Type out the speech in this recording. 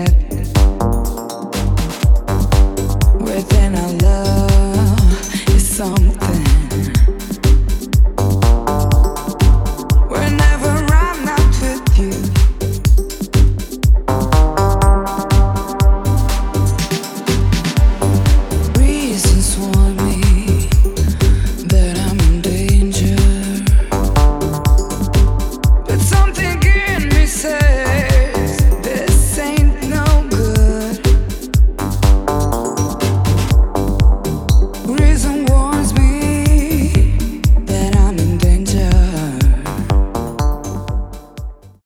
happiness.